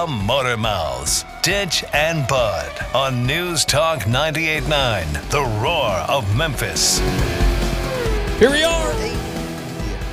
The Motor Mouths, Ditch and Bud on News Talk 98.9, The Roar of Memphis. Here we are.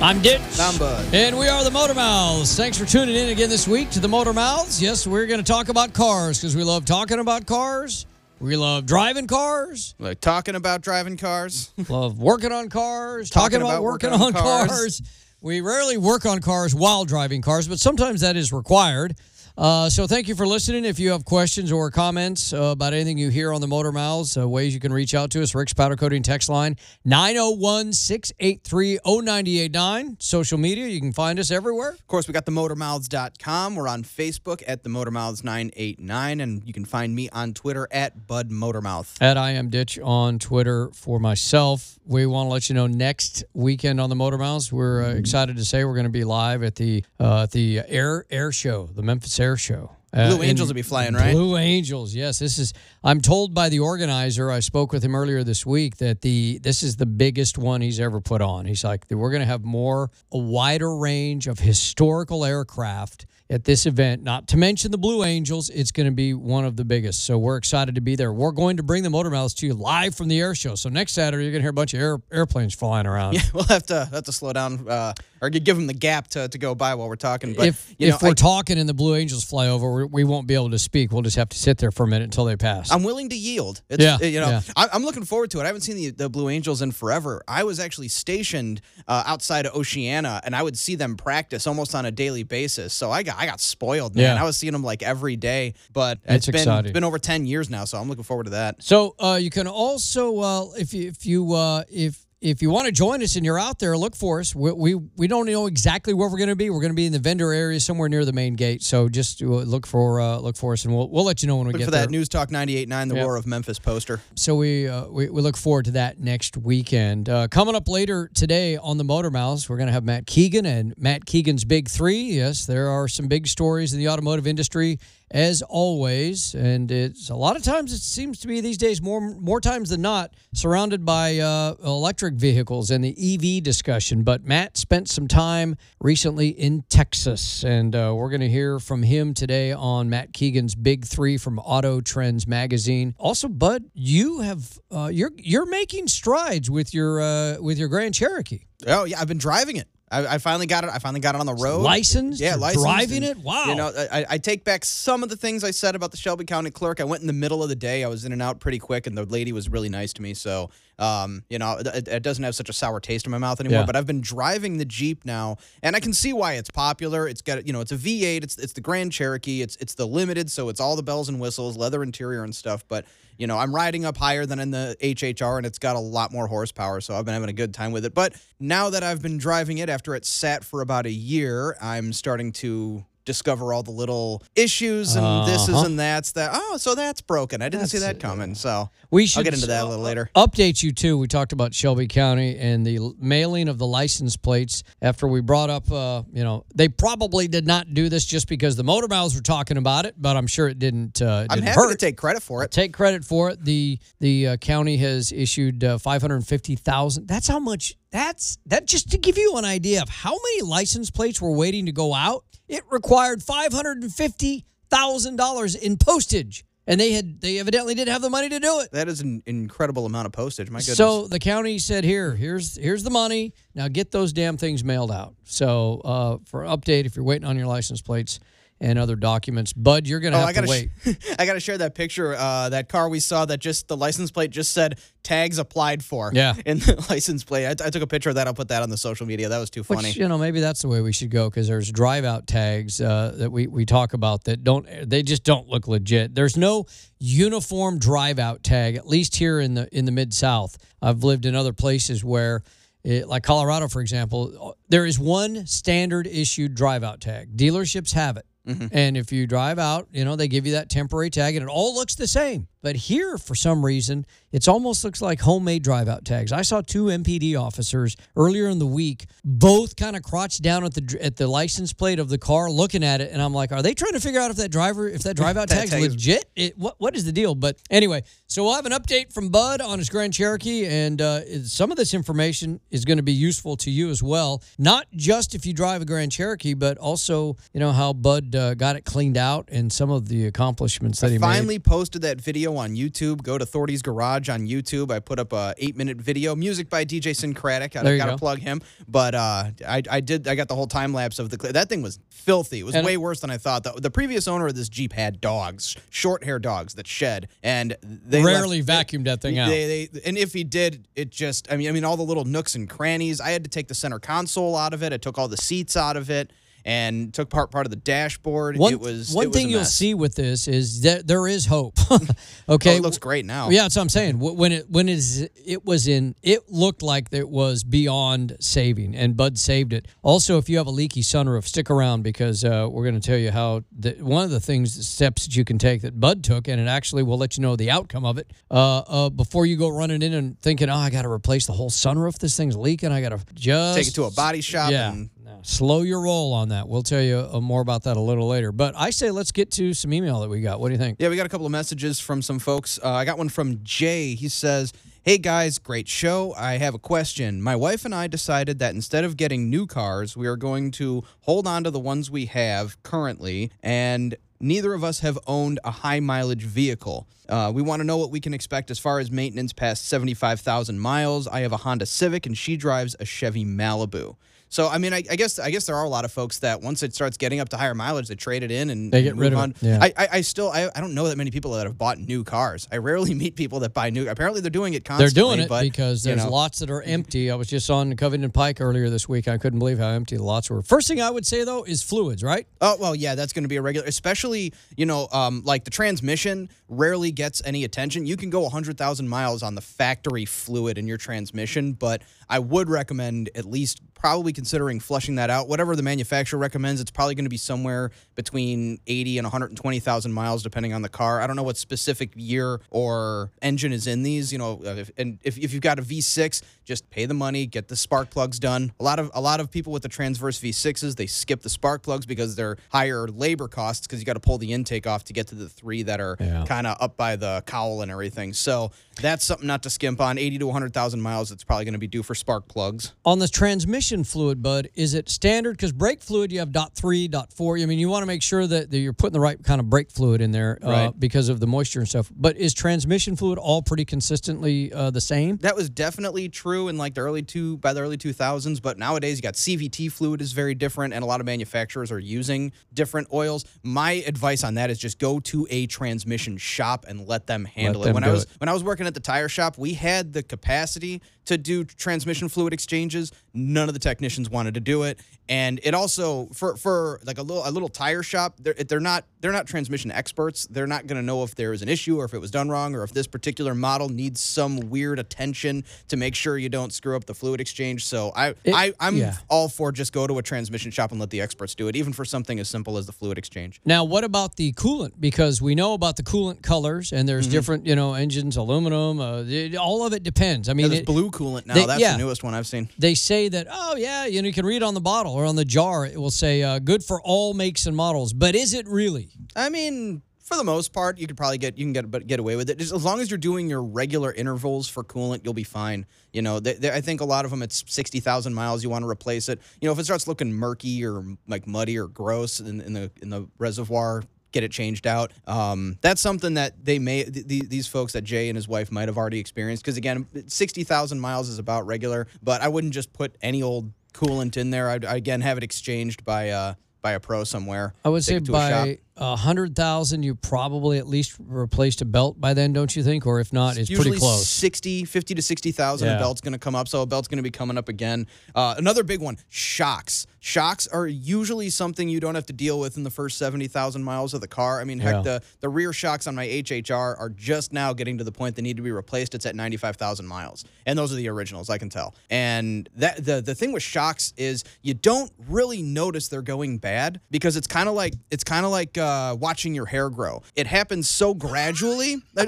I'm Ditch. I'm Bud. And we are the Motor Mouths. Thanks for tuning in again this week to the Motor Mouths. Yes, we're going to talk about cars because we love talking about cars. We love driving cars. Like talking about driving cars. love working on cars. Talking, about, working, on, cars. cars. We rarely work on cars while driving cars, but sometimes that is required. Uh, so thank you for listening. If you have questions or comments uh, about anything you hear on the Motor Mouths, uh, ways you can reach out to us, Rick's Powder Coating text line 901-683-0989. Social media, you can find us everywhere. Of course, we got the motormouths.com. We're on Facebook at the Motor motormouths989 and you can find me on Twitter at Bud Motormouth. At I am Ditch on Twitter for myself. We want to let you know next weekend on the Motor Mouths, we're uh, excited to say we're going to be live at the uh, at the Air Air Show, the Memphis Air Show. Uh, Blue Angels will be flying, right? Blue Angels, yes. This is. I'm told by the organizer. I spoke with him earlier this week that the this is the biggest one he's ever put on. He's like, we're going to have more, a wider range of historical aircraft at this event. Not to mention the Blue Angels, it's going to be one of the biggest. So we're excited to be there. We're going to bring the Motor Mouths to you live from the air show. So next Saturday, you're going to hear a bunch of air, airplanes flying around. Yeah, we'll have to have to slow down uh, or give them the gap to, to go by while we're talking. But if you know, if we're I, talking and the Blue Angels fly over, we, we won't be able to speak. We'll just have to sit there for a minute until they pass. I'm willing to yield. It's, Yeah, you know, yeah. I, I'm looking forward to it. I haven't seen the, the Blue Angels in forever. I was actually stationed uh, outside of Oceana, and I would see them practice almost on a daily basis. So I got I got spoiled, man. Yeah. I was seeing them like every day. But It's it's been it's been over ten years now, so I'm looking forward to that. So uh, you can also, uh, if you if you uh, if if you want to join us and you're out there, look for us. We we, we don't know exactly where we're going to be. We're going to be in the vendor area somewhere near the main gate. So just uh, look for uh, look for us, and we'll we'll let you know when we Look get for there. For that News Talk 98.9, the Yep. Roar of Memphis poster. so we, uh, we we look forward to that next weekend. Uh, coming up later today on the Motor Mouths, we're going to have Matt Keegan and Matt Keegan's Big Three. Yes, there are some big stories in the automotive industry as always, and it's a lot of times it seems to be these days more more times than not surrounded by uh, electric vehicles and the EV discussion. But Matt spent some time recently in Texas, and uh, we're going to hear from him today on Matt Keegan's Big Three from Auto Trends magazine. Also, Bud, you have uh, you're you're making strides with your uh, with your Grand Cherokee. Oh yeah, I've been driving it. I, I finally got it. I finally got it on the road. Licensed? Yeah, licensed. driving and, it? Wow. You know, I, I take back some of the things I said about the Shelby County clerk. I went in the middle of the day. I was in and out pretty quick, and the lady was really nice to me. So, um, you know, it, it doesn't have such a sour taste in my mouth anymore. Yeah. But I've been driving the Jeep now, and I can see why it's popular. It's got, you know, it's a V8. It's it's the Grand Cherokee. It's it's the limited, so it's all the bells and whistles, leather interior and stuff. But you know, I'm riding up higher than in the HHR, and it's got a lot more horsepower. So I've been having a good time with it. But now that I've been driving it after it sat for about a year, I'm starting to discover all the little issues and this is Uh-huh. and that's that. Oh, so that's broken. I didn't see that coming. So We should I'll get into that a little later. Update you too. We talked about Shelby County and the mailing of the license plates after we brought up. Uh, you know, they probably did not do this just because the motor mouths were talking about it, but I'm sure it didn't. Uh, I'm didn't happy hurt. to take credit for it. Take credit for it. The the uh, county has issued uh, five hundred fifty thousand. That's how much. That's that. Just to give you an idea of how many license plates were waiting to go out. It required five hundred and fifty thousand dollars in postage, and they had they evidently didn't have the money to do it. That is an incredible amount of postage. My goodness. So the county said, "Here, here's here's the money. Now get those damn things mailed out." So uh, for update, if you're waiting on your license plates and other documents, Bud, you're gonna Oh, have I gotta, to wait. sh- I gotta share that picture. Uh, that car we saw that just the license plate just said tags applied for. Yeah. In the license plate, I, I took a picture of that. I'll put that on the social media. That was too funny. Which you know maybe that's the way we should go because there's drive out tags uh, that we, we talk about that don't they just don't look legit. There's no uniform drive out tag at least here in the in the mid South. I've lived in other places where. It, like Colorado, for example, there is one standard issued drive out tag. Dealerships have it. And if you drive out, you know, they give you that temporary tag and it all looks the same. But here, for some reason, it's almost looks like homemade drive out tags. I saw two MPD officers earlier in the week, both kind of crouched down at the at the license plate of the car, looking at it, and I'm like, are they trying to figure out if that driver, if that drive out tag's tag is- legit? It, what what is the deal? But anyway, so we'll have an update from Bud on his Grand Cherokee, and uh, some of this information is going to be useful to you as well. Not just if you drive a Grand Cherokee, but also you know how Bud uh, got it cleaned out and some of the accomplishments that he Finally made. posted that video on YouTube. Go to Thordy's Garage on YouTube. I put up a eight minute video, music by DJ Syncratic. I gotta go. plug him. But uh, I, I did. I got the whole time lapse of the. That thing was filthy. It was And- way worse than I thought. The, the previous owner of this Jeep had dogs, short hair dogs that shed, and they Rarely left, vacuumed that thing out. They, they, and if he did, it just. I mean, I mean, all the little nooks and crannies. I had to take the center console out of it. I took all the seats out of it. And took part part of the dashboard. One, it was one it was thing you'll see with this is that there is hope. Oh, okay, it looks great now. Yeah, that's what I'm saying. When it when is it was in, it looked like it was beyond saving, and Bud saved it. Also, if you have a leaky sunroof, stick around because uh, we're going to tell you how the, one of the things, the steps that you can take that Bud took, and it actually will let you know the outcome of it uh, uh, before you go running in and thinking, oh, I got to replace the whole sunroof. This thing's leaking. I got to just take it to a body shop yeah. and slow your roll on that. We'll tell you uh, more about that a little later. But I say let's get to some email that we got. What do you think? Yeah, we got a couple of messages from some folks. Uh, I got one from Jay. He says, Hey guys, great show. I have a question. My wife and I decided that instead of getting new cars, we are going to hold on to the ones we have currently, and neither of us have owned a high mileage vehicle. Uh, we want to know what we can expect as far as maintenance past 75,000 miles. I have a Honda Civic, and she drives a Chevy Malibu. So I mean, I, I guess I guess there are a lot of folks that once it starts getting up to higher mileage, they trade it in and They get rid of on. it, yeah. I, I, I still I, I don't know that many people that have bought new cars. I rarely meet people that buy new. Apparently, they're doing it constantly. They're doing it but, because you there's know. lots that are empty. I was just on Covington Pike earlier this week. I couldn't believe how empty the lots were. First thing I would say though is fluids, right? Oh well, yeah, that's going to be a regular. Especially you know, um, like the transmission rarely gets any attention. You can go hundred thousand miles on the factory fluid in your transmission, but I would recommend at least probably considering flushing that out. Whatever the manufacturer recommends, it's probably going to be somewhere between eighty and one hundred and twenty thousand miles, depending on the car. I don't know what specific year or engine is in these. You know, uh, if, and if, if you've got a V6, just pay the money, get the spark plugs done. A lot of a lot of people with the transverse V6s, they skip the spark plugs because they're higher labor costs because you got to pull the intake off to get to the three that are Yeah. kind of up by the cowl and everything. So that's something not to skimp on. 80 to 100,000 miles, it's probably going to be due for spark plugs. On the transmission fluid, Bud, is it standard? Because brake fluid, you have dot three, dot four. I mean, you want to make sure that, that you're putting the right kind of brake fluid in there uh, Right. because of the moisture and stuff. But is transmission fluid all pretty consistently uh, the same? That was definitely true in like the early two by the early 2000s, but nowadays you got CVT fluid is very different and a lot of manufacturers are using different oils. My advice on that is just go to a transmission shop and let them handle them it. When I was it. when I was working at the tire shop, we had the capacity to do transmission fluid exchanges. None of the technicians wanted to do it, and it also for for like a little a little tire shop, they're they're not they're not transmission experts. They're not going to know if there is an issue or if it was done wrong or if this particular model needs some weird attention to make sure you don't screw up the fluid exchange. So I It- I I'm yeah. all for just go to a transmission shop and let the experts do it, even for something as simple as the fluid exchange. Now, what about the coolant? Because we know about the coolant colors, and Mm-hmm. there's different, you know, engines, aluminum. Uh, it- all of it depends. I mean, Yeah, blue coolant now. they- That's yeah. the newest one I've seen. they say that oh yeah you know you can read on the bottle or on the jar it will say uh, good for all makes and models but is it really I mean, for the most part, you could probably get you can get but get away with it. Just as long as you're doing your regular intervals for coolant, you'll be fine. You know, they, they, I think a lot of them it's sixty thousand miles. You want to replace it. You know, if it starts looking murky or like muddy or gross in, in the in the reservoir. Get it changed out. Um, that's something that they may th- th- these folks that Jay and his wife might have already experienced. Because again, sixty thousand miles is about regular, but I wouldn't just put any old coolant in there. I'd again have it exchanged by uh, by a pro somewhere. i would say it to a shop. by a hundred thousand you probably at least replaced a belt by then don't you think? Or if not it's usually pretty close. 60 50 to 60,000 Yeah. a belt's going to come up. So a belt's going to be coming up again. Uh, another big one shocks. Shocks are usually something you don't have to deal with in the first 70,000 miles of the car. I mean heck Yeah. the the rear shocks on my HHR are just now getting to the point they need to be replaced. It's at 95,000 miles. And those are the originals I can tell. And that the the thing with shocks is you don't really notice they're going bad because it's kind of like it's kind of like uh, watching your hair grow it happens so gradually Uh,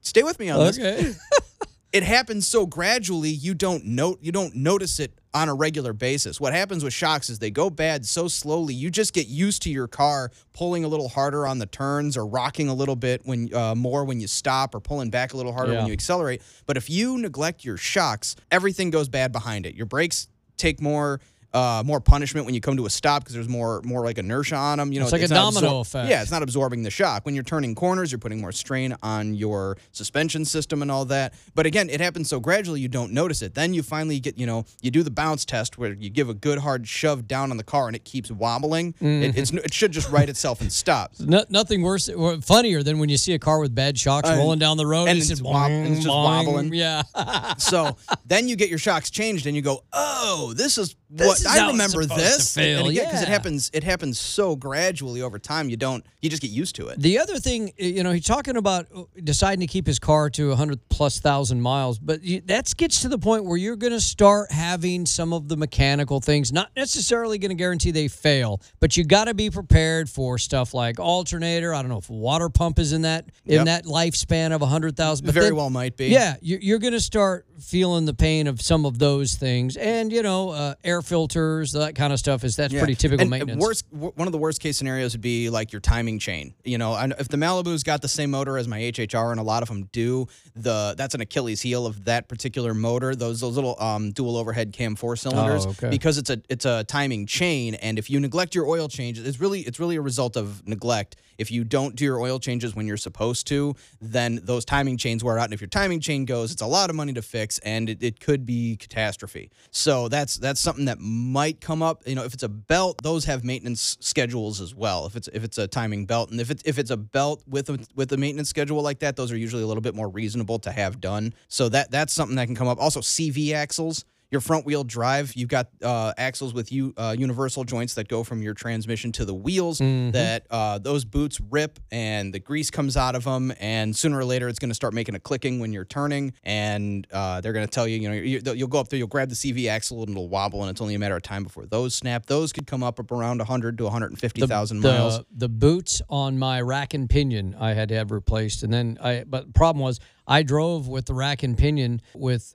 stay with me on this okay it happens so gradually you don't note you don't notice it on a regular basis. What happens with shocks is they go bad so slowly you just get used to your car pulling a little harder on the turns or rocking a little bit when uh, more when you stop or pulling back a little harder Yeah. when you accelerate. But if you neglect your shocks, everything goes bad behind it. Your brakes take more uh, more punishment when you come to a stop because there's more more like inertia on them. You know, It's like a not domino effect. Yeah, it's not absorbing the shock. When you're turning corners, you're putting more strain on your suspension system and all that. But again, it happens so gradually you don't notice it. Then you finally get, you know, you do the bounce test where you give a good hard shove down on the car and it keeps wobbling. It, it's it should just right itself and stop. No, nothing worse or funnier than when you see a car with bad shocks rolling down the road and it's, it's just wob- and it's just boing, boing. wobbling. Yeah. So then you get your shocks changed and you go, oh, this is This what is I it's remember this. because it happens, it happens so gradually over time. You don't, you just get used to it. The other thing, you know, he's talking about uh, deciding to keep his car to 100 plus thousand miles, but you, that gets to the point where you're going to start having some of the mechanical things, not necessarily going to guarantee they fail, but you got to be prepared for stuff like alternator. I don't know if water pump is in that in Yep. that lifespan of 100,000. but Very then- well might be. Yeah, you- you're going to start feeling the pain of some of those things, and you know, uh, air filters, that kind of stuff is that's Yeah. pretty typical and, uh, maintenance. Worst, w- one of the worst case scenarios would be like your timing chain. You know, if the Malibu's got the same motor as my HHR, and a lot of them do, the that's an Achilles heel of that particular motor. Those those little um, dual overhead cam four cylinders, Oh, okay. because it's a it's a timing chain, and if you neglect your oil changes, it's really it's really a result of neglect. If you don't do your oil changes when you're supposed to, then those timing chains wear out, and if your timing chain goes, it's a lot of money to fix, and it, it could be catastrophe. So that's that's something that might come up. You know, if it's a belt, those have maintenance schedules as well. If it's if it's a timing belt, and if it's if it's a belt with a with a maintenance schedule like that, those are usually a little bit more reasonable to have done. So that that's something that can come up. Also, CV axles your front wheel drive you've got uh, axles with you uh, universal joints that go from your transmission to the wheels that uh, those boots rip and the grease comes out of them and sooner or later it's going to start making a clicking when you're turning and uh, they're going to tell you you know you, you'll go up there you'll grab the cv axle and it'll wobble and it's only a matter of time before those snap those could come up up around 100 to 150000 the, miles The boots on my rack and pinion I had to have replaced, and then I. But the problem was I drove with the rack and pinion with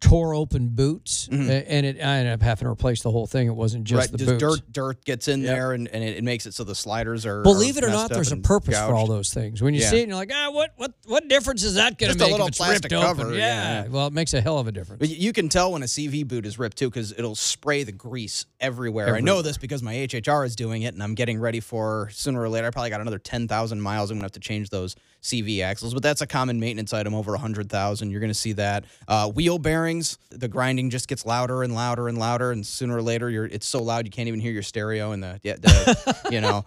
tore open boots, a- and it I ended up having to replace the whole thing. It wasn't just Mm-hmm. right the just boots. dirt dirt gets in there and, and it, it makes it so the sliders are Believe are it or not, there's a purpose for all those things. When you Yeah. see it, and you're like, ah, what, what, what difference is that going to make? Just a little if it's plastic ripped cover, open? yeah, yeah. well, it makes a hell of a difference. But you can tell when a CV boot is ripped too because it'll spray the grease everywhere. I know this because my HHR is doing it, and I'm getting ready for sooner or later. I probably got another ten thousand miles. I'm gonna have to change those CV axles, but that's a common maintenance item over a hundred thousand. You're gonna see that. Uh, wheel bearings, the grinding just gets louder and louder and louder, and sooner or later, you're it's so loud you can't even hear your stereo and the, yeah, the you know.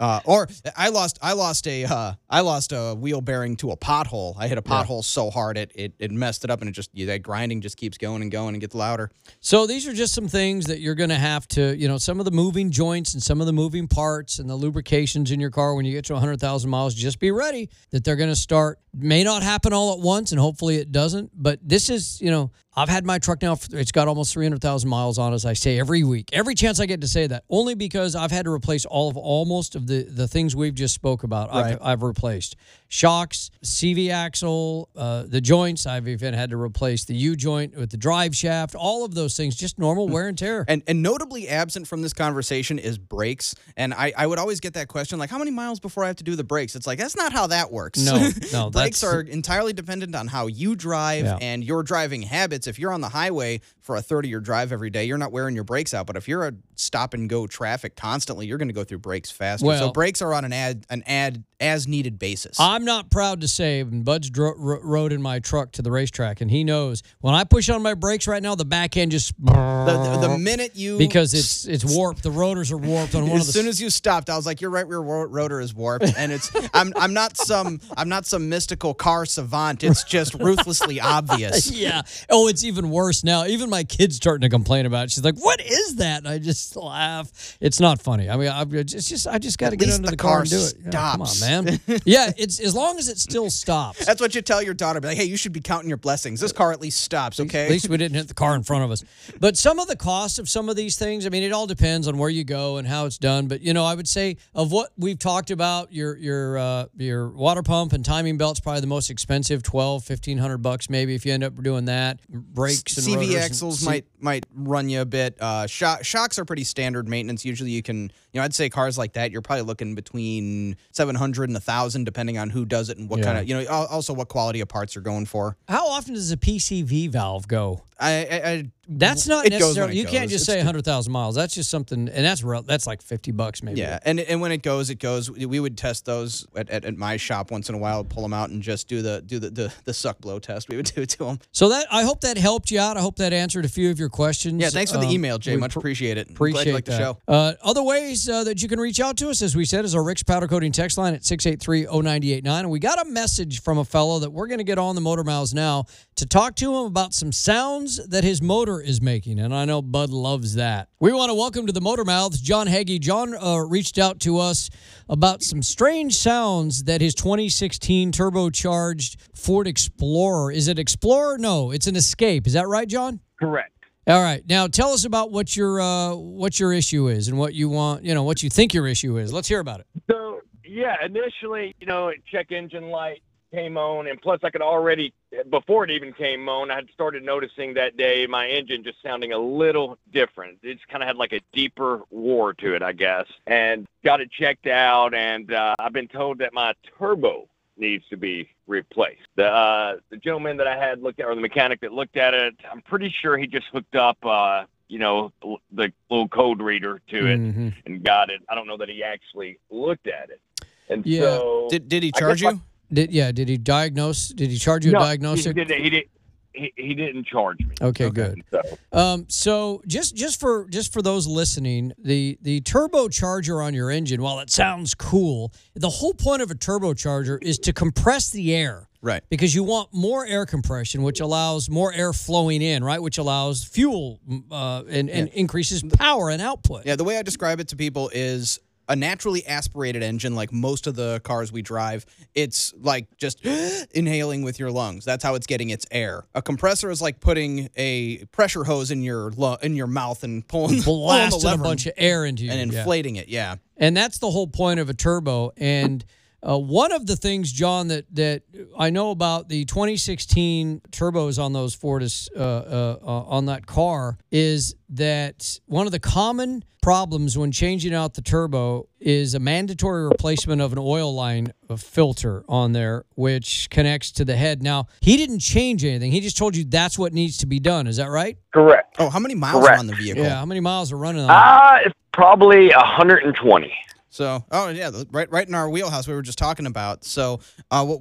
Uh, or I lost I lost a uh, I lost a wheel bearing to a pothole. I hit a pothole so hard it, it it messed it up and it just that grinding just keeps going and going and gets louder. So these are just some things that you're going to have to, you know, some of the moving joints and some of the moving parts and the lubrications in your car when you get to 100,000 miles. Just be ready that they're going to start. May not happen all at once, and hopefully it doesn't. But this is, you know, I've had my truck now. For, it's got almost 300,000 miles on, it, as I say every week, every chance I get to say that. Only because I've had to replace all of almost of the the things we've just spoke about. Right. I've, I've replaced shocks, CV axle, uh, the joints. I've even had to replace the U joint with the drive shaft. All of those things, just normal wear and tear. And and notably absent from this conversation is brakes. And I, I would always get that question like, how many miles before I have to do the brakes? It's like that's not how that works. No, no, brakes that's- are entirely dependent on how you drive Yeah. and your driving habits. If you're on the highway for a 30 year drive every day, you're not wearing your brakes out. But if you're a stop and go traffic constantly, you're going to go through brakes faster. so brakes are on an ad an ad as needed basis. I'm not proud to say, and Bud's dro- ro- rode in my truck to the racetrack, and he knows when I push on my brakes right now, the back end just the, the, the minute you because it's it's warped. The rotors are warped on one of as the. soon as you stopped, I was like, "Your right rear rotor is warped," and it's I'm I'm not some I'm not some mystical car savant. It's just ruthlessly obvious. yeah. Oh, it's even worse now. Even my kid's starting to complain about it. She's like, "What is that?" And I just laugh. It's not funny. I mean, I, it's just I just got to get under the the, car, car and do it. Yeah, come on, stops. Man. yeah, it's as long as it still stops. That's what you tell your daughter. Be like, "Hey, you should be counting your blessings. This car at least stops, okay?" At least we didn't hit the car in front of us. But some of the cost of some of these things, I mean, it all depends on where you go and how it's done. But you know, I would say of what we've talked about, your your uh, your water pump and timing belt's probably the most expensive, 12, 1500 bucks maybe if you end up doing that. Brakes and CV and axles C- might might run you a bit. Uh, shock, shocks are pretty standard maintenance. Usually, you can you know I'd say cars like that you're probably looking between seven hundred and a thousand, depending on who does it and what Yeah. kind of you know also what quality of parts you're going for. How often does a PCV valve go? I, I, I That's not it necessarily. You can't just It's- say hundred thousand miles. That's just something, and that's real. That's like fifty bucks maybe. Yeah, and and when it goes, it goes. We would test those at, at, at my shop once in a while, pull them out and just do the do the, the, the suck blow test. We would do it to them. So that I hope that helped you out. I hope that answered a few of your questions. Yeah, thanks for the Um, email, Jay. Much pr- appreciate it. Appreciate like the show. Uh, other ways uh, that you can reach out to us, as we said, is our Rick's Powder Coating text line at 683-0989. And we got a message from a fellow that we're going to get on the Motor Mouths now to talk to him about some sounds that his motor is making. And I know Bud loves that. We want to welcome to the Motor Mouths John Hagee. John uh, reached out to us about some strange sounds that his 2016 turbocharged Ford Explorer. Is it Explorer? No, it's an Escape. Is that right, John? Correct. All right. Now tell us about what your uh, what your issue is and what you want, you know, what you think your issue is. Let's hear about it. So yeah, initially, you know, check engine light came on, and plus I could already before it even came on, I had started noticing that day my engine just sounding a little different. It just kind of had like a deeper war to it, I guess, and got it checked out, and uh, I've been told that my turbo needs to be replaced. The uh, the gentleman that I had looked at, or the mechanic that looked at it, I'm pretty sure he just hooked up, uh, you know, the little code reader to it Mhm. and got it. I don't know that he actually looked at it. And Yeah. so Did did he charge guess you? Did yeah? Did he diagnose? Did he charge you no, a diagnostic? He, did, he, did, he, he didn't charge me. Okay, Okay. good. So Um, so just just for just for those listening, the the turbocharger on your engine, while it sounds cool, the whole point of a turbocharger is to compress the air. Right. Because you want more air compression, which allows more air flowing in, right? Which allows fuel uh, and, and increases power and output. Yeah, the way I describe it to people is a naturally aspirated engine, like most of the cars we drive, it's like just inhaling with your lungs. That's how it's getting its air. A compressor is like putting a pressure hose in your lu- in your mouth and pulling, pulling the Blasting a bunch of air into you. and yeah. inflating it. Yeah. and that's the whole point of a turbo. And uh, one of the things, John, that that I know about the 2016 turbos on those Ford uh, uh, uh, on that car is that one of the common problems when changing out the turbo is a mandatory replacement of an oil line filter on there, which connects to the head. Now he didn't change anything; he just told you that's what needs to be done. Is that right? correct. Oh, how many miles Correct. are on the vehicle? Yeah. How many miles are running on? it? Uh, it's probably 120. So, oh yeah, right, right in our wheelhouse we were just talking about. So, uh, what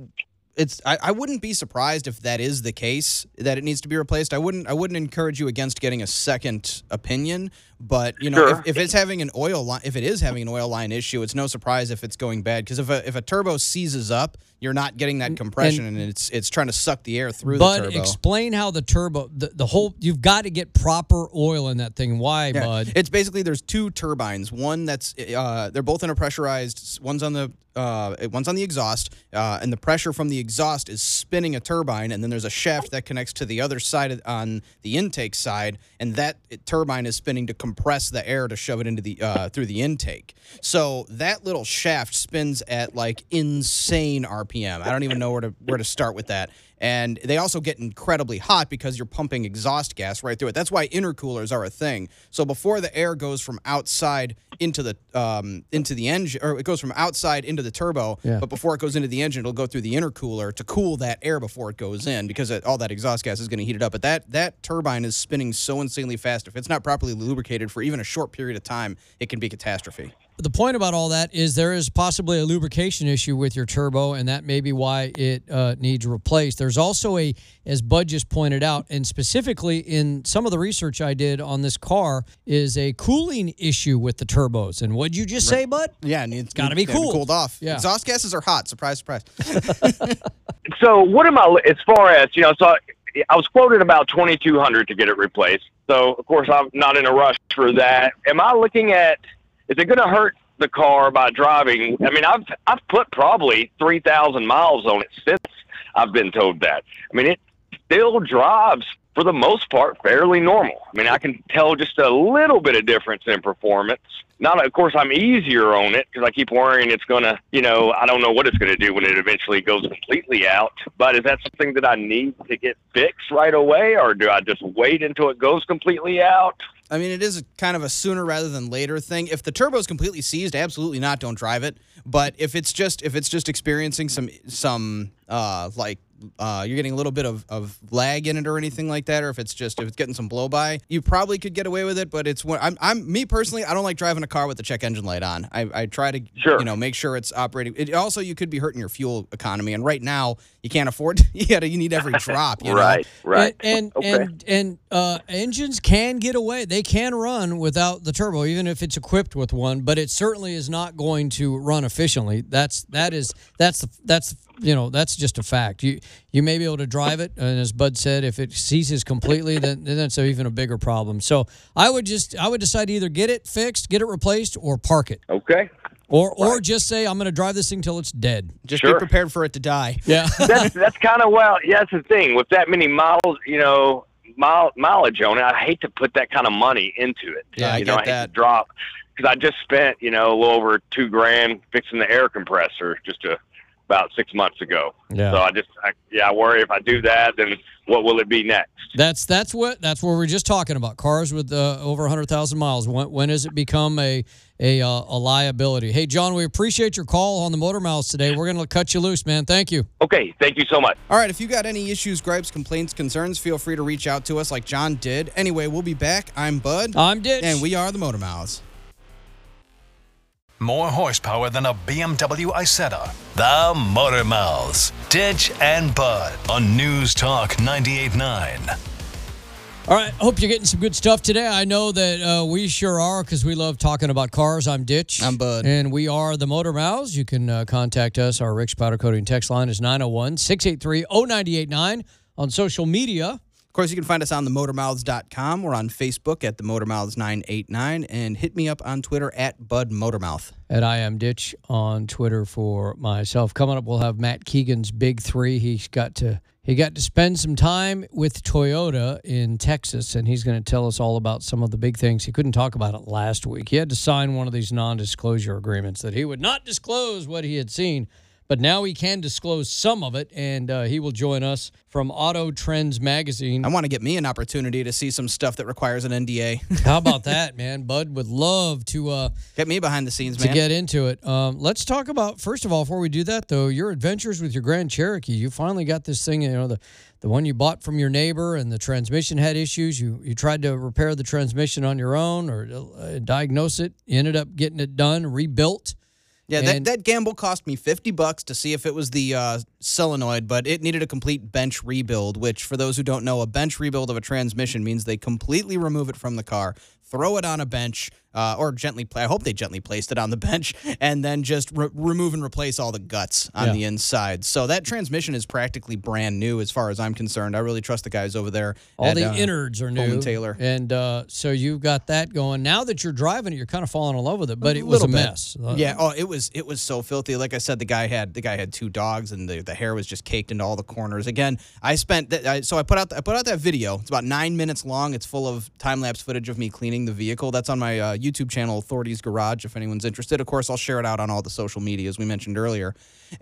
it's I, I wouldn't be surprised if that is the case that it needs to be replaced. I wouldn't I wouldn't encourage you against getting a second opinion, but you know Sure. if, if it's having an oil line if it is having an oil line issue, it's no surprise if it's going bad because if a if a turbo seizes up, you're not getting that compression and, it's it's trying to suck the air through But the turbo. explain how the turbo, the, the whole, you've got to get proper oil in that thing. Why, Yeah. Bud? It's basically there's two turbines. One that's uh, they're both in a pressurized. One's on the uh, one's on the exhaust, uh, and the pressure from the exhaust is spinning a turbine, and then there's a shaft that connects to the other side of, on the intake side, and that turbine is spinning to compress the air to shove it into the uh, through the intake. So that little shaft spins at like insane RPM. I don't even know where to where to start with that. And they also get incredibly hot because you're pumping exhaust gas right through it. That's why intercoolers are a thing. So before the air goes from outside into the um, into the engine, or it goes from outside into the turbo, Yeah. but before it goes into the engine, it'll go through the intercooler to cool that air before it goes in because it, all that exhaust gas is going to heat it up. But that that turbine is spinning so insanely fast. If it's not properly lubricated for even a short period of time, it can be catastrophe. The point about all that is there is possibly a lubrication issue with your turbo, and that may be why it uh, needs replaced. There's also a, as Bud just pointed out, and specifically in some of the research I did on this car, is a cooling issue with the turbos. And what'd you just say, Bud? Yeah, and it's Gotta be cooled. cooled off. Yeah. Exhaust gases are hot. Surprise, surprise. So what am I, as far as, you know, so I was quoted about 2200 to get it replaced. So, of course, I'm not in a rush for that. Am I looking at, is it going to hurt the car by driving? I mean, I've, I've put probably 3,000 miles on it since I've been told that. I mean, it still drives for the most part fairly normal. I mean, I can tell just a little bit of difference in performance. Not, of course, I'm easier on it because I keep worrying it's going to, you know, I don't know what it's going to do when it eventually goes completely out. But is that something that I need to get fixed right away, or do I just wait until it goes completely out? I mean, it is kind of a sooner rather than later thing. If the turbo is completely seized, absolutely not. Don't drive it. But if it's just if it's just experiencing some some uh like uh, you're getting a little bit of, of lag in it or anything like that, or if it's just if it's getting some blow by, you probably could get away with it. But it's when I'm, I'm me personally, I don't like driving a car with the check engine light on. I, I try to Sure. you know make sure it's operating. It, also, you could be hurting your fuel economy, and right now you can't afford. you gotta you need every drop. You know? right, right. And and Okay. and, and uh, engines can get away. They can run without the turbo, even if it's equipped with one. But it certainly is not going to run efficiently. That's that is that's the that's you know that's just a fact. You you may be able to drive it, and as Bud said, if it ceases completely, then, then that's even a bigger problem. So I would just I would decide to either get it fixed, get it replaced, or park it, okay. or or just say I'm going to drive this thing till it's dead. Just be prepared for it to die. Yeah. that's that's kind of well. Yeah, that's the thing with that many miles. You know, mile mileage on it. I hate to put that kind of money into it. Yeah, I know, get I hate that. to drop because I just spent you know a little over two grand fixing the air compressor just a, about six months ago. Yeah. So I just I, yeah I worry if I do that then what will it be next? That's that's what that's what we are just talking about. Cars with uh, over hundred thousand miles. When, when does it become a a uh, a liability? Hey, John, we appreciate your call on the Motor Mouths today. We're going to cut you loose, man. Thank you. Okay, thank you so much. All right, if you got any issues, gripes, complaints, concerns, feel free to reach out to us like John did. Anyway, we'll be back. I'm Bud, I'm Ditch. and we are the Motor Mouths. More horsepower than a BMW Isetta. The Motor Mouths. Ditch and Bud on News Talk 98.9. All right, hope you're getting some good stuff today. I know that uh, we sure are because we love talking about cars. I'm Ditch. I'm Bud. And we are the Motor Mouths. You can uh, contact us. Our Rick's Powder Coating text line is 901 683 0989 on social media. Course, you can find us on themotormouths.com. We're on Facebook at the Motormouths989 and hit me up on Twitter at Bud Motormouth. at I am Ditch on Twitter for myself. Coming up, we'll have Matt Keegan's big three. He's got to he got to spend some time with Toyota in Texas, and he's going to tell us all about some of the big things. He couldn't talk about it last week. He had to sign one of these non-disclosure agreements that he would not disclose what he had seen. But now he can disclose some of it, and uh, he will join us from Auto Trends Magazine. I want to get me an opportunity to see some stuff that requires an NDA. How about that, man? Bud would love to uh, get me behind the scenes, to man. get into it. Um, let's talk about first of all, before we do that though, your adventures with your Grand Cherokee. You finally got this thing, you know, the the one you bought from your neighbor, and the transmission had issues. You you tried to repair the transmission on your own or uh, diagnose it. You ended up getting it done, rebuilt. Yeah, that, that gamble cost me 50 bucks to see if it was the uh, solenoid, but it needed a complete bench rebuild, which, for those who don't know, a bench rebuild of a transmission means they completely remove it from the car, throw it on a bench, uh, or gently play. I hope they gently placed it on the bench, and then just re- remove and replace all the guts on Yeah. the inside. So that transmission is practically brand new as far as I'm concerned. I really trust the guys over there. All at, the uh, innards are new. Coleman Taylor. And uh, so you've got that going. Now that you're driving it, you're kind of falling in love with it, but it was a bit. mess. Uh, Yeah. Oh, it was it was so filthy. Like I said, the guy had the guy had two dogs, and the, the hair was just caked into all the corners. Again, I spent that. I, so I put out I put out that video. It's about nine minutes long. It's full of time lapse footage of me cleaning the vehicle. That's on my uh, YouTube channel, Thordy's Garage. If anyone's interested, of course, I'll share it out on all the social media as we mentioned earlier.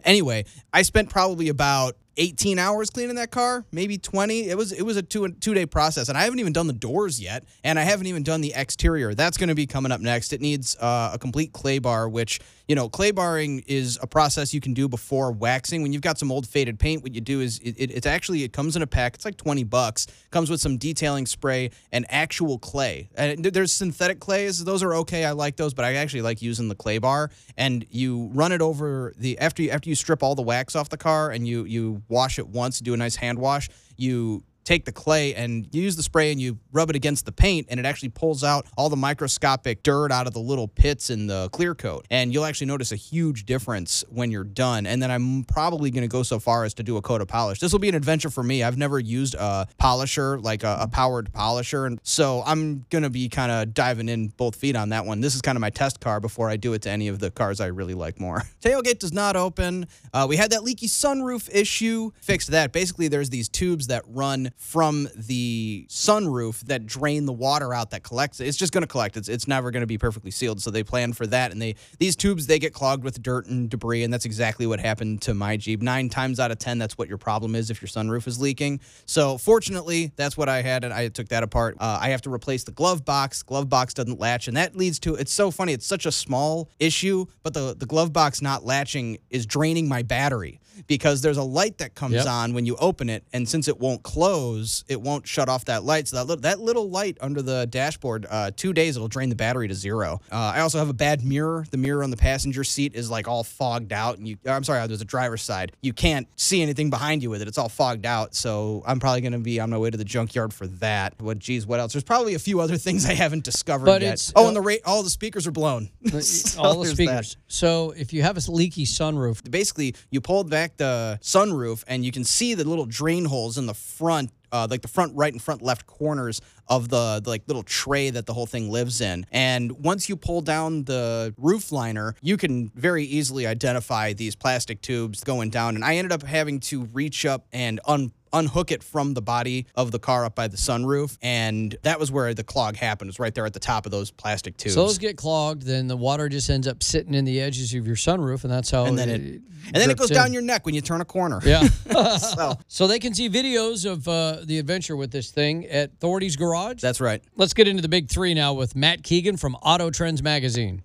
Anyway, I spent probably about 18 hours cleaning that car, maybe 20. It was it was a two two day process, and I haven't even done the doors yet, and I haven't even done the exterior. That's going to be coming up next. It needs uh, a complete clay bar, which you know, clay barring is a process you can do before waxing. When you've got some old faded paint, what you do is it, it, it's actually it comes in a pack. It's like 20 bucks. Comes with some detailing spray and actual clay. And there's synthetic clays. Those are okay. I like those, but I actually like using the clay bar. And you run it over the after you after you strip all the wax off the car and you you wash it once, do a nice hand wash. You take the clay and you use the spray and you rub it against the paint and it actually pulls out all the microscopic dirt out of the little pits in the clear coat. And you'll actually notice a huge difference when you're done. And then i'm probably going to go so far as to do a coat of polish. This will be an adventure for me. I've never used a polisher like a, a powered polisher. And so i'm going to be kind of diving in both feet on that one. This is kind of my test car before i do it to any of the cars i really like more. Tailgate does not open. Uh, we had that leaky sunroof issue. Fixed that. Basically there's these tubes that run from the sunroof that drain the water out that collects it. It's just going to collect. It's it's never going to be perfectly sealed. So they plan for that, and they these tubes they get clogged with dirt and debris, and that's exactly what happened to my Jeep. Nine times out of ten, that's what your problem is if your sunroof is leaking. So fortunately, that's what I had, and I took that apart. Uh, I have to replace the glove box. Glove box doesn't latch, and that leads to it's so funny. It's such a small issue, but the the glove box not latching is draining my battery because there's a light that comes Yep. on when you open it, and since it won't close, it won't shut off that light. So that little, that little light under the dashboard, uh, two days it'll drain the battery to zero. Uh, I also have a bad mirror. The mirror on the passenger seat is like all fogged out, and you. I'm sorry, there's a driver's side. You can't see anything behind you with it. It's all fogged out. So I'm probably going to be on my way to the junkyard for that. What? Geez, what else? There's probably a few other things I haven't discovered But yet. oh, uh, and the rate, all the speakers are blown. So all the there's that speakers. So if you have a leaky sunroof, basically you pulled back the sunroof and you can see the little drain holes in the front uh, like the front right and front left corners of the, the like little tray that the whole thing lives in. And once you pull down the roof liner you can very easily identify these plastic tubes going down. And i ended up having to reach up and un unhook it from the body of the car up by the sunroof and that was where the clog happened it was right there at the top of those plastic tubes so those get clogged, then the water just ends up sitting in the edges of your sunroof, and that's how. and then it and then it goes down your neck when you turn a corner Yeah. so so they can see videos of uh, the adventure with this thing at Thordy's Garage. that's right Let's get into the big three now with Matt Keegan from Auto Trends Magazine.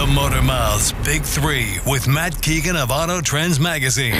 The Motor Mouth's Big Three with Matt Keegan of Auto Trends Magazine.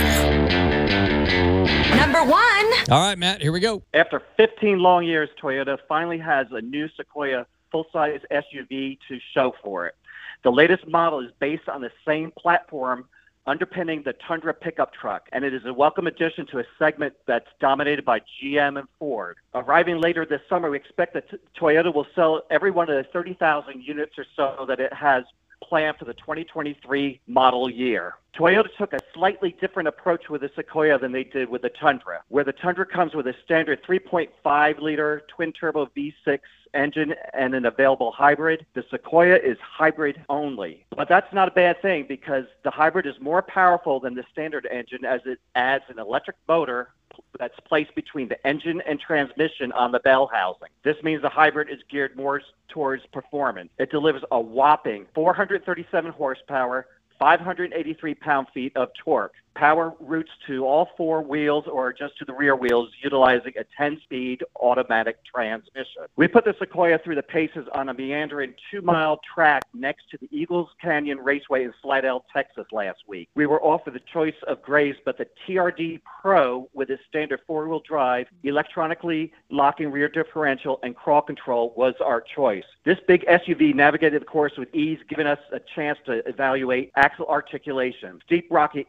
Number one. All right, Matt, here we go. After 15 long years, Toyota finally has a new Sequoia full-size SUV to show for it. The latest model is based on the same platform underpinning the Tundra pickup truck, and it is a welcome addition to a segment that's dominated by GM and Ford. Arriving later this summer, we expect that t- Toyota will sell every one of the 30,000 units or so that it has planned for the 2023 model year. Toyota took a slightly different approach with the Sequoia than they did with the Tundra, where the Tundra comes with a standard 3.5 liter twin turbo V6 engine and an available hybrid. The Sequoia is hybrid only. But that's not a bad thing because the hybrid is more powerful than the standard engine as it adds an electric motor that's placed between the engine and transmission on the bell housing. This means the hybrid is geared more towards performance. It delivers a whopping 437 horsepower, 583 pound feet of torque. Power routes to all four wheels or just to the rear wheels utilizing a 10 speed automatic transmission. We put the Sequoia through the paces on a meandering two mile track next to the Eagles Canyon Raceway in Slidell, Texas last week. We were offered the choice of grays, but the TRD Pro with its standard four wheel drive, electronically locking rear differential, and crawl control was our choice. This big SUV navigated the course with ease, giving us a chance to evaluate axle articulation. Steep rocky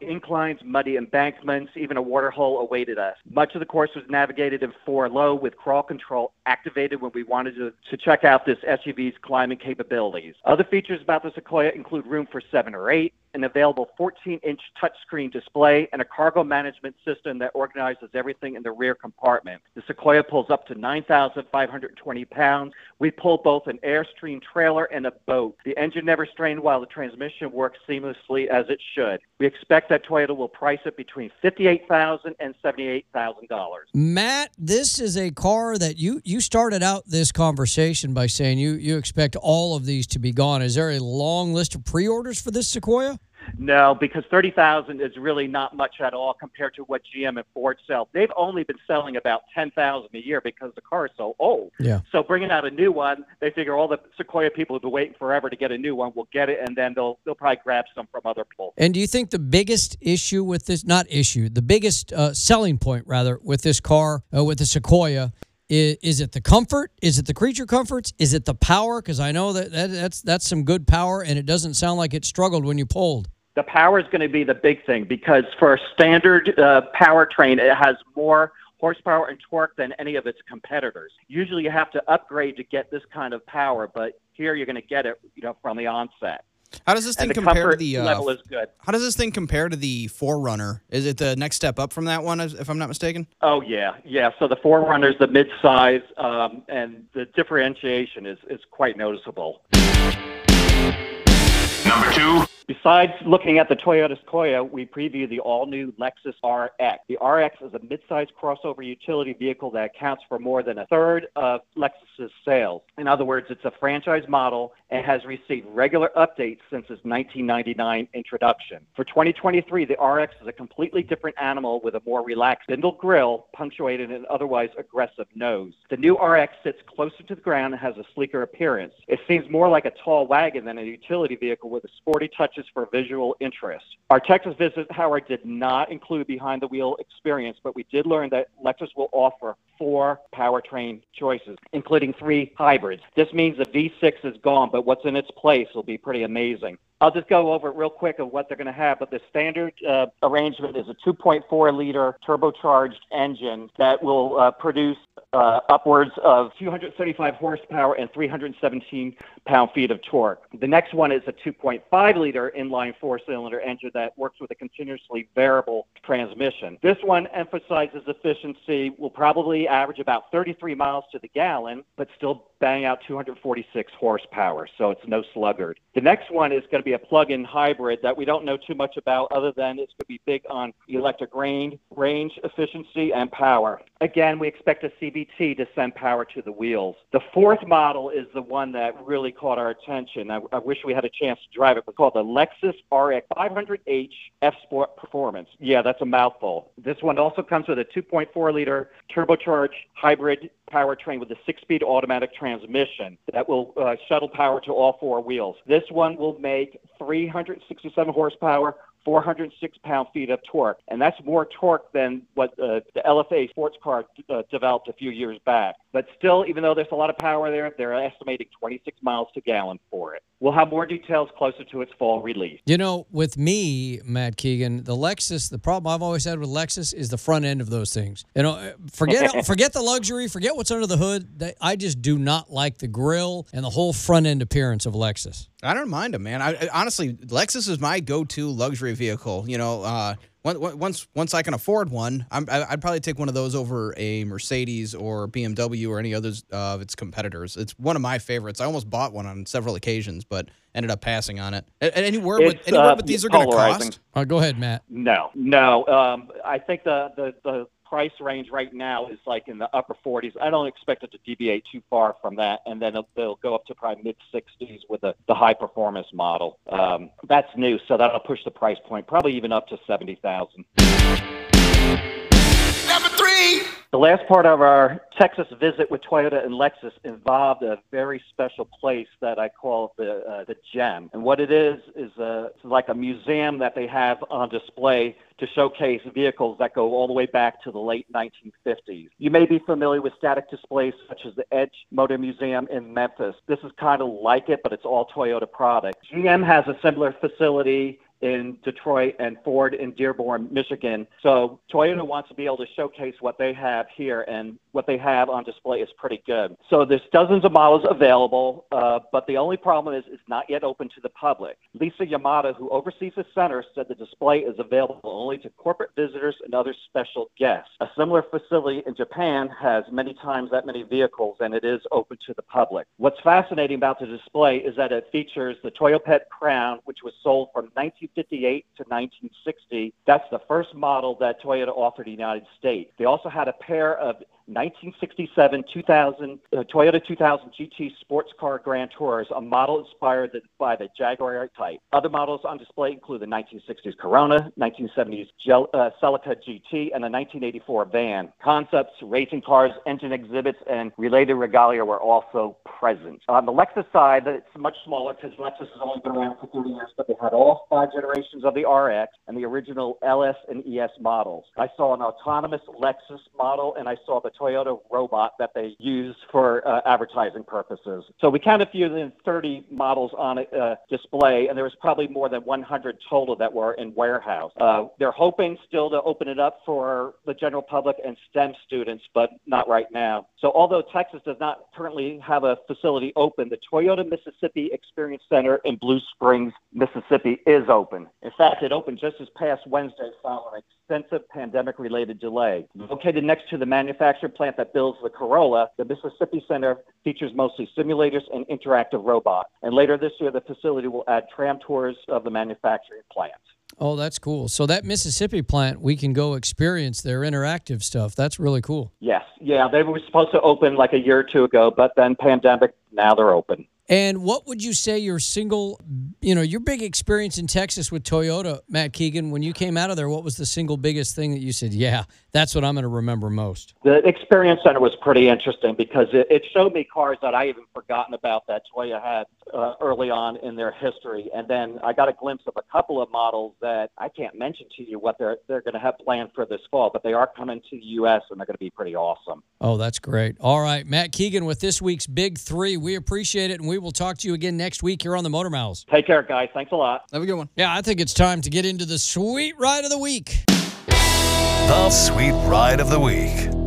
muddy embankments, even a water hole awaited us. Much of the course was navigated in four low with crawl control activated when we wanted to, to check out this SUV's climbing capabilities. Other features about the Sequoia include room for seven or eight, an available 14-inch touchscreen display, and a cargo management system that organizes everything in the rear compartment. The Sequoia pulls up to 9,520 pounds. We pull both an Airstream trailer and a boat. The engine never strained while the transmission works seamlessly as it should. We expect that Toyota will price it between $58,000 and $78,000. Matt, this is a car that you you started out this conversation by saying you you expect all of these to be gone. Is there a long list of pre-orders for this Sequoia? No, because 30,000 is really not much at all compared to what GM and Ford sell. They've only been selling about 10,000 a year because the car is so old. Yeah. So bringing out a new one, they figure all the Sequoia people who've been waiting forever to get a new one will get it, and then they'll they'll probably grab some from other people. And do you think the biggest issue with this, not issue, the biggest uh, selling point rather with this car, uh, with the Sequoia, is, it the comfort? Is it the creature comforts? Is it the power? Because I know that, that that's that's some good power, and it doesn't sound like it struggled when you pulled. The power is going to be the big thing because for a standard uh, powertrain, it has more horsepower and torque than any of its competitors. Usually, you have to upgrade to get this kind of power, but here you're going to get it, you know, from the onset. How does this thing the compare to the uh, level is good. How does this thing compare to the 4Runner? Is it the next step up from that one, if if I'm not mistaken? Oh yeah, yeah. So the 4Runner is the mid-size, um, and the differentiation is is quite noticeable. Number two. Besides looking at the Toyota Sequoia, we preview the all-new Lexus RX. The RX is a mid-sized crossover utility vehicle that accounts for more than a third of Sales. In other words, it's a franchise model and has received regular updates since its 1999 introduction. For 2023, the RX is a completely different animal with a more relaxed spindle grille, punctuated an otherwise aggressive nose. The new RX sits closer to the ground and has a sleeker appearance. It seems more like a tall wagon than a utility vehicle with sporty touches for visual interest. Our Texas visit, Howard, did not include behind the wheel experience, but we did learn that Lexus will offer four powertrain choices, including three hybrids. This means the V6 is gone, but what's in its place will be pretty amazing. I'll just go over it real quick of what they're going to have. But the standard uh, arrangement is a 2.4 liter turbocharged engine that will uh, produce uh, upwards of 235 horsepower and 317 pound feet of torque. The next one is a 2.5 liter inline four cylinder engine that works with a continuously variable transmission. This one emphasizes efficiency, will probably average about 33 miles to the gallon, but still bang out 246 horsepower, so it's no sluggard. The next one is going to be a plug-in hybrid that we don't know too much about other than it's going to be big on electric range, range efficiency, and power. Again, we expect a CVT to send power to the wheels. The fourth model is the one that really caught our attention. I, I wish we had a chance to drive it. It's called the Lexus RX 500H F Sport Performance. Yeah, that's a mouthful. This one also comes with a 2.4 liter turbocharged hybrid powertrain with a six-speed automatic transmission that will uh, shuttle power to all four wheels. This one will make 367 horsepower, 406 pound feet of torque, and that's more torque than what uh, the LFA sports car uh, developed a few years back. But still, even though there's a lot of power there, they're estimating 26 miles to gallon for it. We'll have more details closer to its fall release. You know, with me, Matt Keegan, the Lexus, the problem I've always had with Lexus is the front end of those things. You know, forget forget the luxury, forget what's under the hood. I just do not like the grill and the whole front end appearance of Lexus. I don't mind them, man. I, honestly, Lexus is my go-to luxury vehicle. You know, uh, once once I can afford one, i would probably take one of those over a Mercedes or BMW or any others of its competitors. It's one of my favorites. I almost bought one on several occasions, but ended up passing on it. Any word with any uh, what these are going to cost? Uh, go ahead, Matt. No, no. Um, I think the the the price range right now is like in the upper 40s. I don't expect it to deviate too far from that, and then they'll go up to probably mid 60s with the, the high performance model. Um, that's new, so that'll push the price point probably even up to 70,000. Number three. The last part of our Texas visit with Toyota and Lexus involved a very special place that I call the uh, the Gem. And what it is is a, like a museum that they have on display to showcase vehicles that go all the way back to the late 1950s. You may be familiar with static displays such as the Edge Motor Museum in Memphis. This is kind of like it, but it's all Toyota product. GM has a similar facility in Detroit and Ford in Dearborn, Michigan. So Toyota wants to be able to showcase what they have here, and what they have on display is pretty good. So there's dozens of models available, uh, but the only problem is it's not yet open to the public. Lisa Yamada, who oversees the center, said the display is available only to corporate visitors and other special guests. A similar facility in Japan has many times that many vehicles, and it is open to the public. What's fascinating about the display is that it features the Toyopet Crown, which was sold from 19 1958 to 1960. That's the first model that Toyota offered in the United States. They also had a pair of 1967 2000 uh, Toyota 2000 GT sports car Grand Tours, a model inspired by the Jaguar type. Other models on display include the 1960s Corona, 1970s Gel, uh, Celica GT, and the 1984 van. Concepts, racing cars, engine exhibits, and related regalia were also present. On the Lexus side, it's much smaller because Lexus has only been around for 30 years, but they had all five generations of the RX and the original LS and ES models. I saw an autonomous Lexus model, and I saw the Toyota robot that they use for uh, advertising purposes. So we counted fewer than 30 models on uh, display, and there was probably more than 100 total that were in warehouse. Uh, they're hoping still to open it up for the general public and STEM students, but not right now. So although Texas does not currently have a facility open, the Toyota Mississippi Experience Center in Blue Springs, Mississippi is open. In fact, it opened just this past Wednesday following an extensive pandemic-related delay. Located next to the manufacturing manufacturing plant that builds the Corolla, the Mississippi Center features mostly simulators and interactive robots. And later this year, the facility will add tram tours of the manufacturing plant. Oh, that's cool. So that Mississippi plant, we can go experience their interactive stuff. That's really cool. Yes, yeah, they were supposed to open like a year or two ago, but then pandemic. Now they're open. And what would you say your single, you know, your big experience in Texas with Toyota, Matt Keegan, when you came out of there, what was the single biggest thing that you said, yeah, that's what I'm going to remember most? The Experience Center was pretty interesting because it, it showed me cars that I even forgotten about that Toyota had uh, early on in their history. And then I got a glimpse of a couple of models that I can't mention to you what they're, they're going to have planned for this fall, but they are coming to the U.S. and they're going to be pretty awesome. Oh, that's great. All right, Matt Keegan with this week's Big Three. We appreciate it, and we will talk to you again next week here on the Motor Mouths. Take care, guys. Thanks a lot. Have a good one. Yeah, I think it's time to get into the sweet ride of the week. The Sweet Ride of the Week.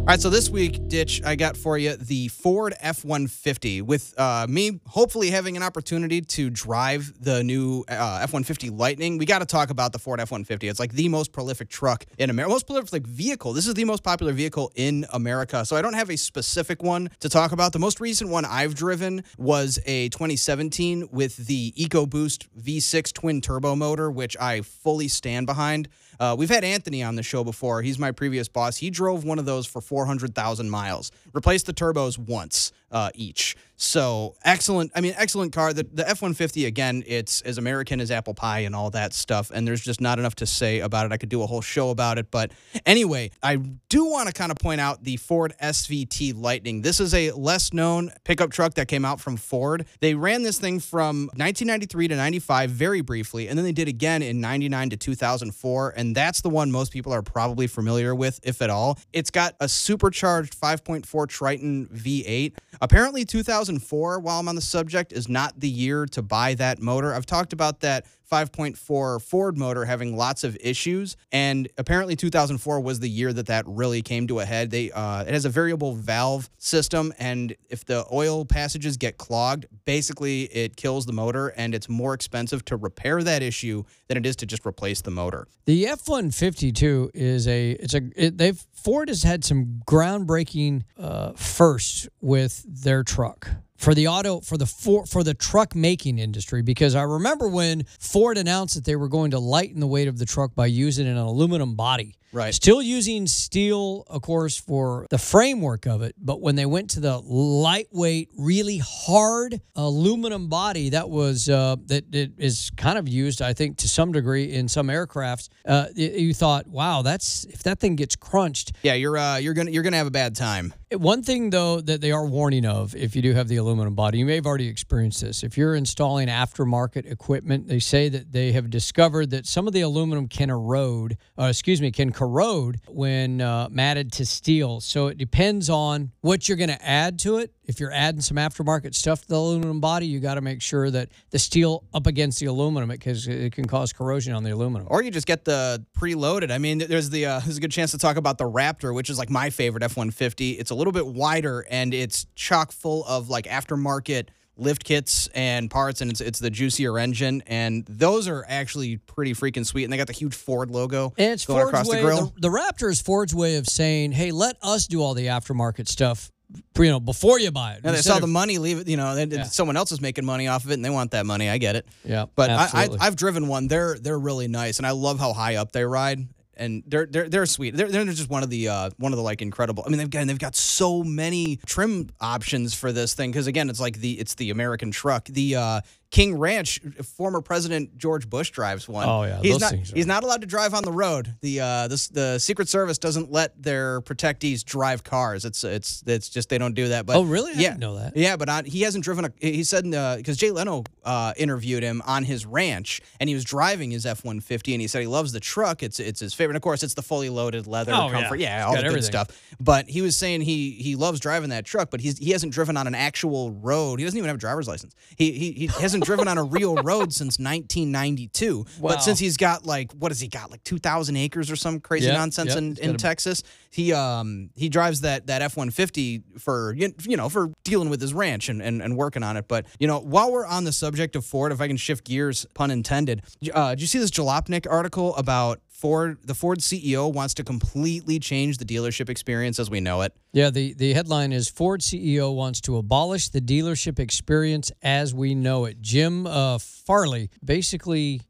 All right, so this week, Ditch, I got for you the Ford F 150 with uh, me hopefully having an opportunity to drive the new uh, F 150 Lightning. We got to talk about the Ford F 150. It's like the most prolific truck in America, most prolific vehicle. This is the most popular vehicle in America. So I don't have a specific one to talk about. The most recent one I've driven was a 2017 with the EcoBoost V6 twin turbo motor, which I fully stand behind. Uh, we've had Anthony on the show before. He's my previous boss. He drove one of those for 400,000 miles, replaced the turbos once uh, each. So excellent. I mean, excellent car. The, the F 150, again, it's as American as apple pie and all that stuff. And there's just not enough to say about it. I could do a whole show about it. But anyway, I do want to kind of point out the Ford SVT Lightning. This is a less known pickup truck that came out from Ford. They ran this thing from 1993 to 95 very briefly. And then they did again in 99 to 2004. And that's the one most people are probably familiar with, if at all. It's got a supercharged 5.4 Triton V8. Apparently, 2004, while I'm on the subject, is not the year to buy that motor. I've talked about that 5.4 Ford motor having lots of issues, and apparently 2004 was the year that that really came to a head. They uh, it has a variable valve system, and if the oil passages get clogged, basically it kills the motor, and it's more expensive to repair that issue than it is to just replace the motor. The F one fifty two is a it's a it, they've Ford has had some groundbreaking uh, firsts with their truck for the auto for the for, for the truck making industry because I remember when Ford announced that they were going to lighten the weight of the truck by using an aluminum body. Right. Still using steel, of course, for the framework of it. But when they went to the lightweight, really hard aluminum body, that was uh, that it is kind of used, I think, to some degree in some aircrafts. Uh, you thought, wow, that's if that thing gets crunched. Yeah, you're uh, you're gonna you're gonna have a bad time. One thing though that they are warning of, if you do have the aluminum body, you may have already experienced this. If you're installing aftermarket equipment, they say that they have discovered that some of the aluminum can erode. Uh, excuse me, can corrode when uh, matted to steel. So it depends on what you're going to add to it. If you're adding some aftermarket stuff to the aluminum body, you got to make sure that the steel up against the aluminum because it can cause corrosion on the aluminum. Or you just get the preloaded. I mean, there's the uh, there's a good chance to talk about the Raptor, which is like my favorite F150. It's a little bit wider and it's chock full of like aftermarket lift kits and parts, and it's it's the juicier engine, and those are actually pretty freaking sweet. And they got the huge Ford logo And it's going Ford's across way, the grill. The, the Raptor is Ford's way of saying, "Hey, let us do all the aftermarket stuff, you know, before you buy it." and they saw of- the money leave it. You know, they, Yeah. someone else is making money off of it, and they want that money. I get it. Yeah, But I, I, I've driven one. They're they're really nice, and I love how high up they ride. And they're they're they're sweet. They're, they're just one of the uh, one of the like incredible. I mean, they've got they've got so many trim options for this thing because again, it's like the it's the American truck. The uh, King Ranch, former President George Bush drives one. Oh, yeah, he's those not he's not allowed to drive on the road. The uh, this the Secret Service doesn't let their protectees drive cars. It's it's it's just they don't do that. But Oh, really? I yeah, know that. yeah, but on, he hasn't driven a. He said because Jay Leno uh, interviewed him on his ranch, and he was driving his F one fifty, and he said he loves the truck. It's it's his favorite. And of course, it's the fully loaded leather Oh, yeah. comfort. Yeah, It's all the good everything. stuff. But he was saying he he loves driving that truck, but he's he hasn't driven on an actual road. He doesn't even have a driver's license. He he, he hasn't driven on a real road since 1992. Wow. But since he's got like what has he got like 2,000 acres or some crazy Yep, nonsense yep. in, in Texas, he um he drives that that F one fifty for you you know for dealing with his ranch and, and and working on it. But you know while we're on the subject of Ford, if I can shift gears, pun intended, uh, did you see this Jalopnik article about Ford, the Ford CEO wants to completely change the dealership experience as we know it. Yeah, the, the headline is Ford CEO wants to abolish the dealership experience as we know it. Jim uh, Farley basically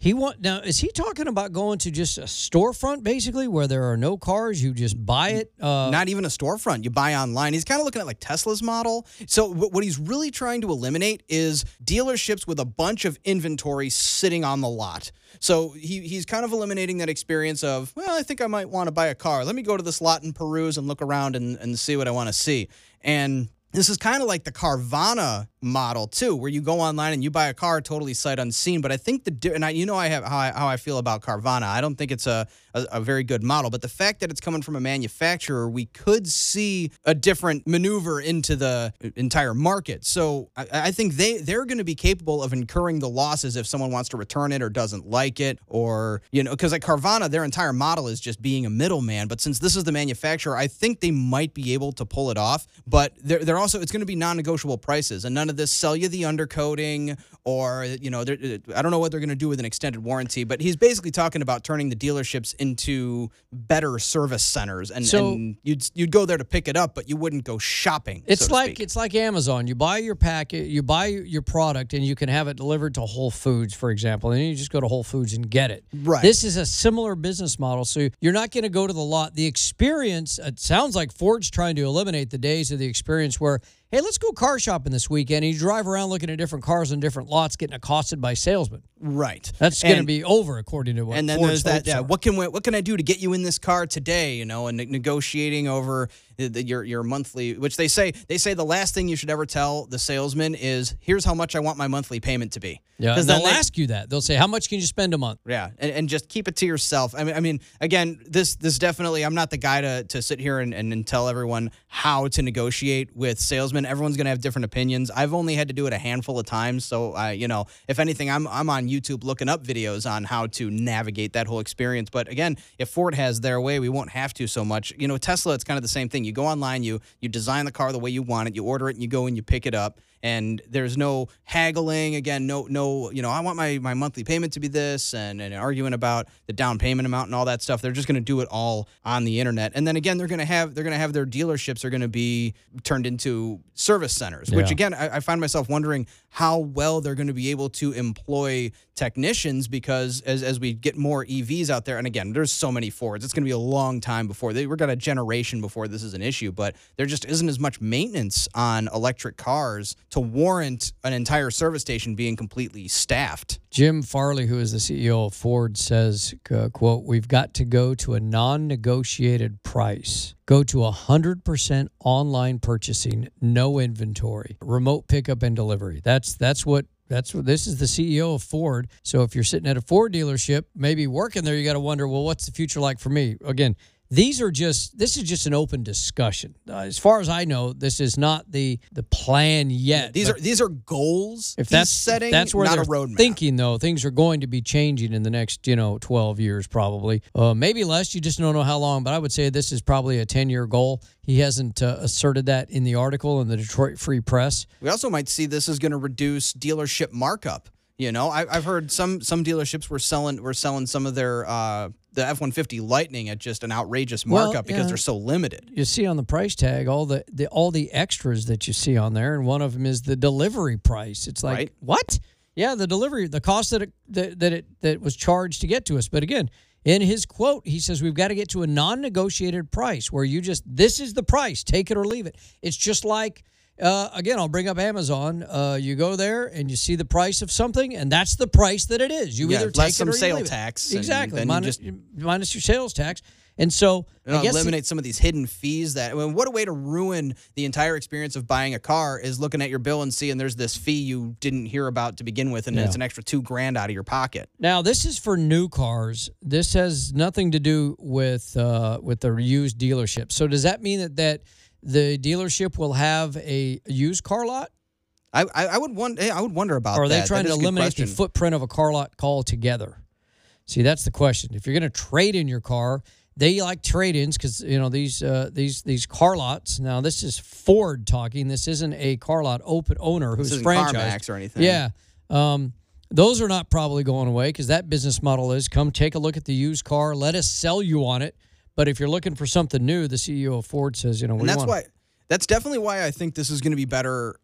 he want now is he talking about going to just a storefront basically where there are no cars, you just buy it? Uh, Not even a storefront. You buy online. He's kind of looking at like Tesla's model. So wh- what he's really trying to eliminate is dealerships with a bunch of inventory sitting on the lot. So he, he's kind of eliminating that experience of, well, I think I might want to buy a car. Let me go to this lot and peruse and look around and, and see what I want to see. And this is kind of like the Carvana model too, where you go online and you buy a car totally sight unseen. But I think the and I, you know I have how I, how I feel about Carvana. I don't think it's a, a a very good model, but the fact that it's coming from a manufacturer, we could see a different maneuver into the uh, entire market. So I, I think they they're going to be capable of incurring the losses if someone wants to return it or doesn't like it, or you know, because like Carvana, their entire model is just being a middleman. But since this is the manufacturer, I think they might be able to pull it off. But they're they're also it's going to be non-negotiable prices, and none of this sell you the undercoating or you know uh, I don't know what they're going to do with an extended warranty. But he's basically talking about turning the dealerships into better service centers, and, So- and you'd you'd go there to pick it up, but you wouldn't go shopping. It's so like speak. it's like Amazon. You buy your packet, you buy your product, and you can have it delivered to Whole Foods, for example, and you just go to Whole Foods and get it. Right. This is a similar business model, so you're not going to go to the lot. The experience. It sounds like Ford's trying to eliminate the days of the experience where were Hey, let's go car shopping this weekend. And you drive around looking at different cars on different lots, getting accosted by salesmen. right. That's going to be over, according to what. and then Ford's there's that yeah, what can we, what can I do to get you in this car today you know and negotiating over the, the, your your monthly which they say they say the last thing you should ever tell the salesman is here's how much I want my monthly payment to be Yeah. Because they'll they- ask you that. They'll say, "How much can you spend a month?" yeah, and, and just keep it to yourself. I mean, I mean, again, this this definitely. I'm not the guy to to sit here and, and, and tell everyone how to negotiate with salesmen. Everyone's gonna have different opinions. I've only had to do it a handful of times, so I, you know, if anything, I'm I'm on YouTube looking up videos on how to navigate that whole experience. But again, if Ford has their way, we won't have to so much. You know, Tesla, it's kind of the same thing. You go online, you you design the car the way you want it, you order it, and you go and you pick it up and there's no haggling. Again no no you know i want my, my monthly payment to be this and, and arguing about the down payment amount and all that stuff. They're just going to do it all on the internet. And then again they're going to have they're going to have their dealerships are going to be turned into service centers which Yeah. again I, I find myself wondering how well they're going to be able to employ technicians because as, as we get more evs out there and again there's so many fords it's going to be a long time before they, we're got a generation before this is an issue but there just isn't as much maintenance on electric cars to warrant an entire service station being completely staffed Jim Farley, who is the CEO of Ford, says, uh, "quote We've got to go to a non-negotiated price. Go to 100% online purchasing, no inventory, remote pickup and delivery. That's that's what." That's what this is the CEO of Ford. So if you're sitting at a Ford dealership, maybe working there, you got to wonder, well, what's the future like for me? Again, these are just this is just an open discussion. Uh, as far as I know, this is not the the plan yet. these are these are goals if that's setting if that's where not they're a roadmap thinking though things are going to be changing in the next you know 12 years probably uh, maybe less you just don't know how long but i would say this is probably a 10 year goal he hasn't uh, asserted that in the article in the detroit free press We also might see this is going to reduce dealership markup. You know, I, I've heard some some dealerships were selling were selling some of their uh, the F one fifty Lightning at just an outrageous Well, markup because yeah. they're so limited. you see on the price tag all the, the all the extras that you see on there and one of them is the delivery price it's like Right. what yeah the delivery the cost that it that, that it that was charged to get to us but again in his quote he says we've got to get to a non-negotiated price where you just this is the price take it or leave it it's just like uh, again, I'll bring up Amazon. Uh, you go there and you see the price of something, and that's the price that it is. You Yeah, either take some it or sale it. tax, and Exactly. then you minus, just- minus your sales tax. And so You know, I guess the- eliminate some of these hidden fees that I mean, what a way to ruin the entire experience of buying a car is looking at your bill and seeing there's this fee you didn't hear about to begin with and Yeah. it's an extra two grand out of your pocket. Now, this is for new cars. This has nothing to do with uh, with the used dealership. So, does that mean that that the dealership will have a used car lot, I I, I would wonder I would wonder about or are that. they That trying to a good eliminate the footprint of a car lot call together? See, that's the question. If you're going to trade in your car, they like trade-ins because you know these uh, these these car lots. Now, this is Ford talking. This isn't a car lot open owner who's franchised. Or anything. Yeah. Um, Those are not probably going away because that business model is come take a look at the used car, let us sell you on it. But if you're looking for something new, the CEO of Ford says, you know, and that's why that's definitely why I think this is going to be better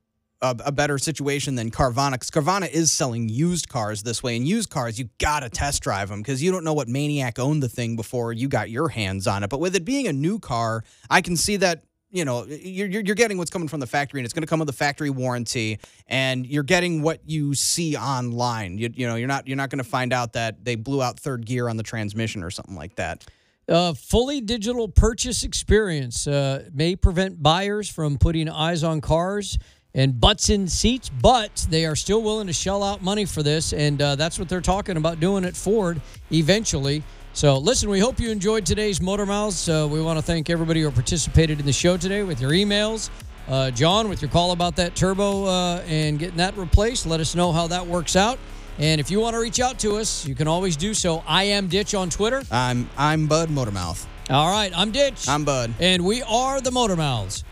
a, a better situation than Carvana because Carvana is selling used cars this way and used cars you gotta test drive them because you don't know what maniac owned the thing before you got your hands on it. But with it being a new car I can see that you know you're, you're you're getting what's coming from the factory and it's going to come with a factory warranty and you're getting what you see online. You, you know you're not you're not going to find out that they blew out third gear on the transmission or something like that Uh, fully digital purchase experience uh, may prevent buyers from putting eyes on cars and butts in seats, but they are still willing to shell out money for this, and uh, that's what they're talking about doing at Ford eventually. So, listen, we hope you enjoyed today's Motor Mouths. Uh, we want to thank everybody who participated in the show today with your emails. Uh, John, with your call about that turbo uh, and getting that replaced, let us know how that works out. And if you want to reach out to us, you can always do so. I am Ditch on Twitter. I'm I'm Bud Motormouth All right, I'm Ditch. I'm Bud And we are the Motor Mouths.